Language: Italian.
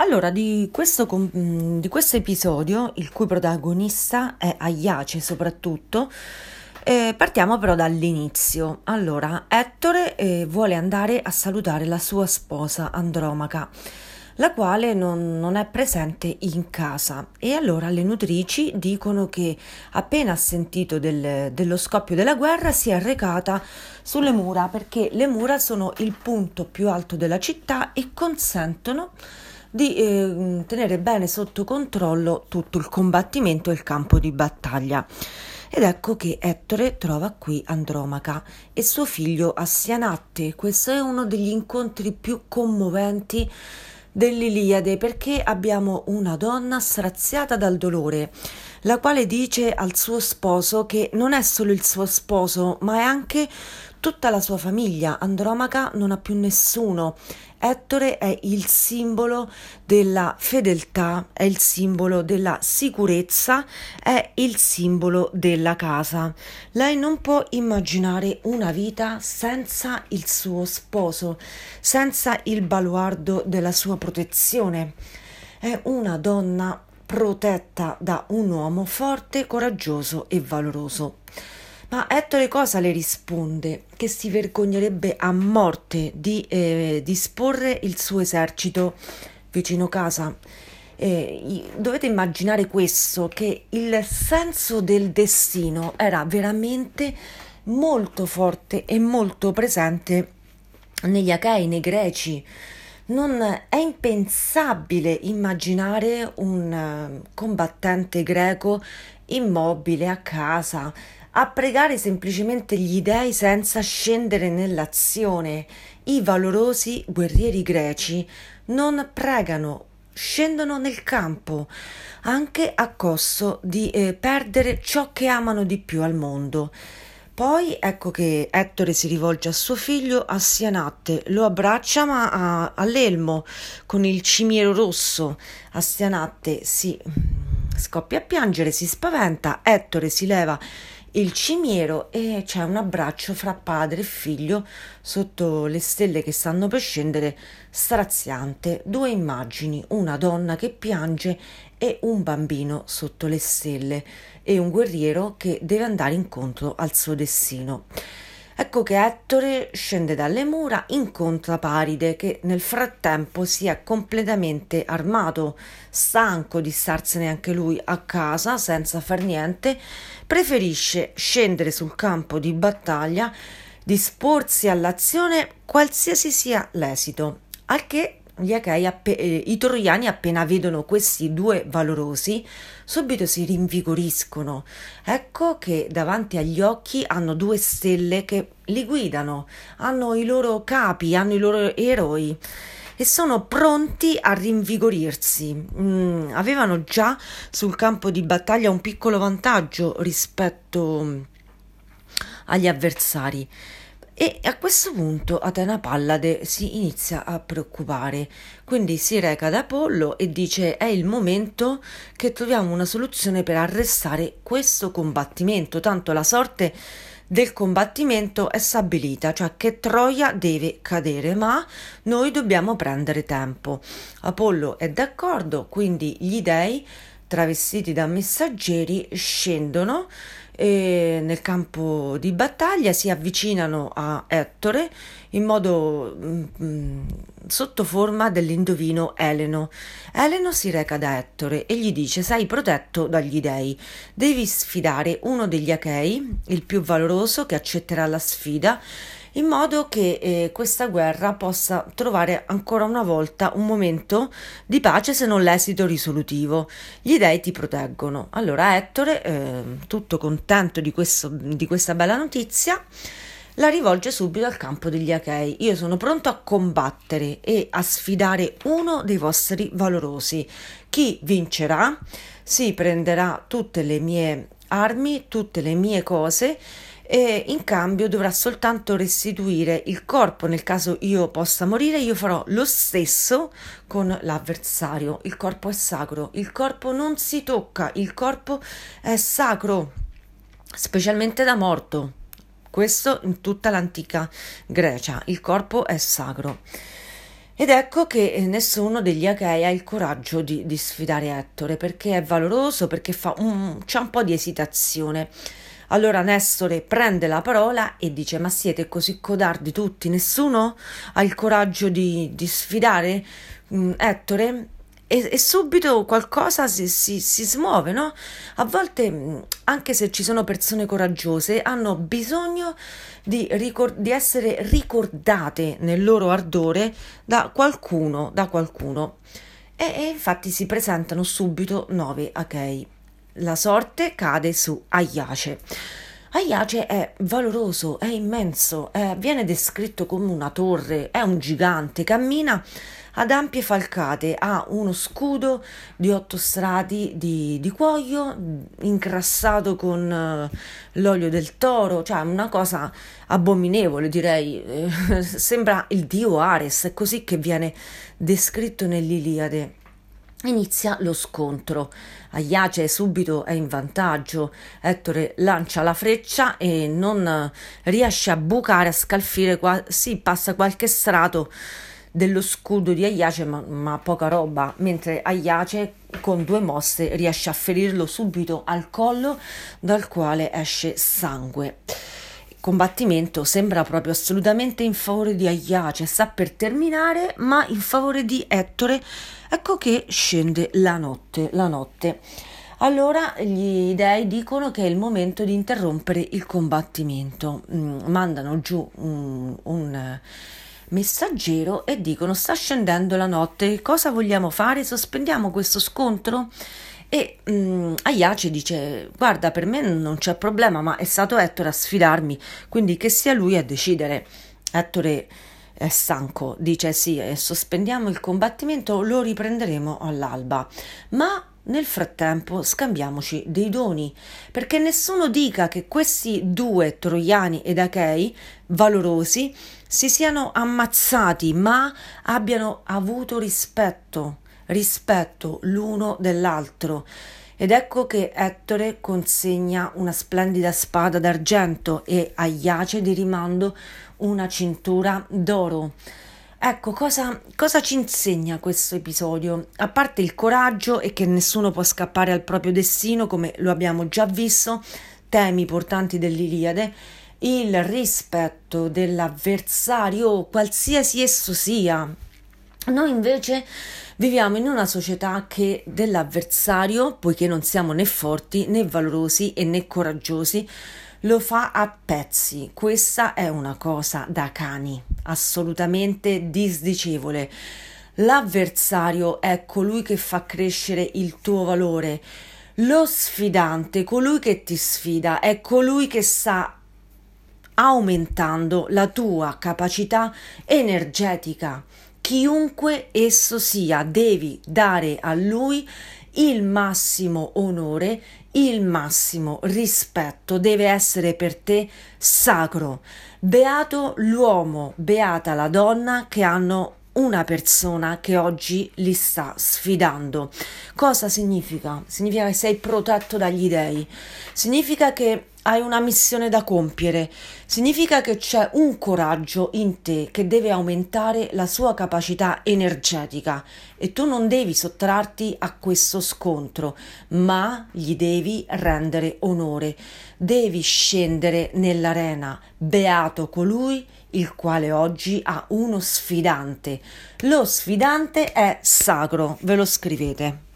Allora, di questo, di questo episodio, il cui protagonista è Aiace soprattutto, eh, partiamo però dall'inizio. Allora, Ettore eh, vuole andare a salutare la sua sposa Andromaca, la quale non, non, è presente in casa e allora le nutrici dicono che appena ha sentito del, dello scoppio della guerra si è recata sulle mura perché le mura sono il punto più alto della città e consentono di eh, tenere bene sotto controllo tutto il combattimento e il campo di battaglia. Ed ecco che Ettore trova qui Andromaca e suo figlio Assianatte. Questo è uno degli incontri più commoventi dell'Iliade perché abbiamo una donna straziata dal dolore, la quale dice al suo sposo che non è solo il suo sposo, ma è anche tutta la sua famiglia. Andromaca non ha più nessuno Ettore è il simbolo della fedeltà, è il simbolo della sicurezza, è il simbolo della casa. Lei non può immaginare una vita senza il suo sposo, senza il baluardo della sua protezione. È una donna protetta da un uomo forte, coraggioso e valoroso. Ma Ettore cosa le risponde? Che si vergognerebbe a morte di eh, disporre il suo esercito vicino casa. Eh, dovete immaginare questo, che il senso del destino era veramente molto forte e molto presente negli Achei, nei Greci. Non è impensabile immaginare un uh, combattente greco immobile a casa, a pregare semplicemente gli dei senza scendere nell'azione. I valorosi guerrieri greci non pregano, scendono nel campo, anche a costo di eh, perdere ciò che amano di più al mondo. Poi ecco che Ettore si rivolge a suo figlio Astianatte, lo abbraccia ma a, all'elmo con il cimiero rosso. Astianatte si mm, scoppia a piangere, si spaventa, Ettore si leva il cimiero e c'è un abbraccio fra padre e figlio sotto le stelle che stanno per scendere, straziante, due immagini, una donna che piange e un bambino sotto le stelle e un guerriero che deve andare incontro al suo destino. Ecco che Ettore scende dalle mura, incontra Paride che nel frattempo si è completamente armato, stanco di starsene anche lui a casa senza far niente, preferisce scendere sul campo di battaglia, disporsi all'azione qualsiasi sia l'esito, al che gli Achei, appe- eh, i troiani appena vedono questi due valorosi, subito si rinvigoriscono. Ecco che davanti agli occhi hanno due stelle che li guidano, hanno i loro capi, hanno i loro eroi e sono pronti a rinvigorirsi. Mm, avevano già sul campo di battaglia un piccolo vantaggio rispetto agli avversari. E a questo punto Atena Pallade si inizia a preoccupare, quindi si reca da Apollo e dice è il momento che troviamo una soluzione per arrestare questo combattimento, tanto la sorte del combattimento è stabilita, cioè che Troia deve cadere, ma noi dobbiamo prendere tempo. Apollo è d'accordo, quindi gli dei travestiti da messaggeri scendono e nel campo di battaglia si avvicinano a Ettore in modo mh, mm, mm, sotto forma dell'indovino Eleno. Eleno si reca da Ettore e gli dice: Sei protetto dagli dei, devi sfidare uno degli Achei, il più valoroso che accetterà la sfida in modo che eh, questa guerra possa trovare ancora una volta un momento di pace se non l'esito risolutivo. Gli dei ti proteggono. Allora Ettore, eh, tutto contento di, questo, di questa bella notizia, la rivolge subito al campo degli Achei. Io sono pronto a combattere e a sfidare uno dei vostri valorosi. Chi vincerà si prenderà tutte le mie armi, tutte le mie cose e in cambio dovrà soltanto restituire il corpo. Nel caso io possa morire io farò lo stesso con l'avversario. Il corpo è sacro. Il corpo non si tocca. Il corpo è sacro specialmente da morto. Questo in tutta l'antica Grecia. Il corpo è sacro. Ed ecco che nessuno degli Achei ha il coraggio di, di sfidare Ettore perché è valoroso, perché un, c'è un po' di esitazione. Allora Nestore prende la parola e dice: Ma siete così codardi tutti? Nessuno ha il coraggio di, di sfidare mm, Ettore? E, e, subito qualcosa si, si, si, smuove, no? A volte, mm, anche se ci sono persone coraggiose, hanno bisogno di, ricor- di essere ricordate nel loro ardore da qualcuno, da qualcuno. E, e infatti si presentano subito nove Achei la sorte cade su Aiace. Aiace è valoroso, è immenso, è, viene descritto come una torre, è un gigante, cammina ad ampie falcate, ha uno scudo di otto strati di, di cuoio incrassato con uh, l'olio del toro, cioè una cosa abominevole direi, sembra il dio Ares, è così che viene descritto nell'Iliade. Inizia lo scontro. Aiace subito è in vantaggio. Ettore lancia la freccia e non riesce a bucare, a scalfire. Qua- sì, passa qualche strato dello scudo di Aiace, ma, ma poca roba. Mentre Aiace con due mosse riesce a ferirlo subito al collo, dal quale esce sangue combattimento sembra proprio assolutamente in favore di Aiace, sta per terminare, ma in favore di Ettore, ecco che scende la notte, la notte. Allora gli dei dicono che è il momento di interrompere il combattimento, mm, mandano giù un, un messaggero e dicono sta scendendo la notte, cosa vogliamo fare? Sospendiamo questo scontro? E um, Aiace dice: Guarda, per me non c'è problema, ma è stato Ettore a sfidarmi, quindi che sia lui a decidere. Ettore è stanco, dice: Sì, eh, sospendiamo il combattimento, lo riprenderemo all'alba. Ma nel frattempo scambiamoci dei doni, perché nessuno dica che questi due troiani ed achei valorosi si siano ammazzati, ma abbiano avuto rispetto rispetto l'uno dell'altro. Ed ecco che Ettore consegna una splendida spada d'argento e a Iace di rimando una cintura d'oro. Ecco, cosa, cosa, ci insegna questo episodio? A parte il coraggio e che nessuno può scappare al proprio destino, come lo abbiamo già visto, temi portanti dell'Iliade, il rispetto dell'avversario, qualsiasi esso sia. Noi invece Viviamo in una società che dell'avversario, poiché non siamo né forti né valorosi e né coraggiosi, lo fa a pezzi. Questa è una cosa da cani, assolutamente disdicevole. L'avversario è colui che fa crescere il tuo valore. Lo sfidante, colui che ti sfida, è colui che sta aumentando la tua capacità energetica chiunque esso sia, devi dare a lui il massimo onore, il massimo rispetto, deve essere per te sacro. Beato l'uomo, beata la donna che hanno una persona che oggi li sta sfidando. Cosa significa? Significa che sei protetto dagli dei. Significa che hai una missione da compiere, significa che c'è un coraggio in te che deve aumentare la sua capacità energetica e tu non devi sottrarti a questo scontro, ma gli devi rendere onore, devi scendere nell'arena, beato colui il quale oggi ha uno sfidante. Lo sfidante è sacro, ve lo scrivete.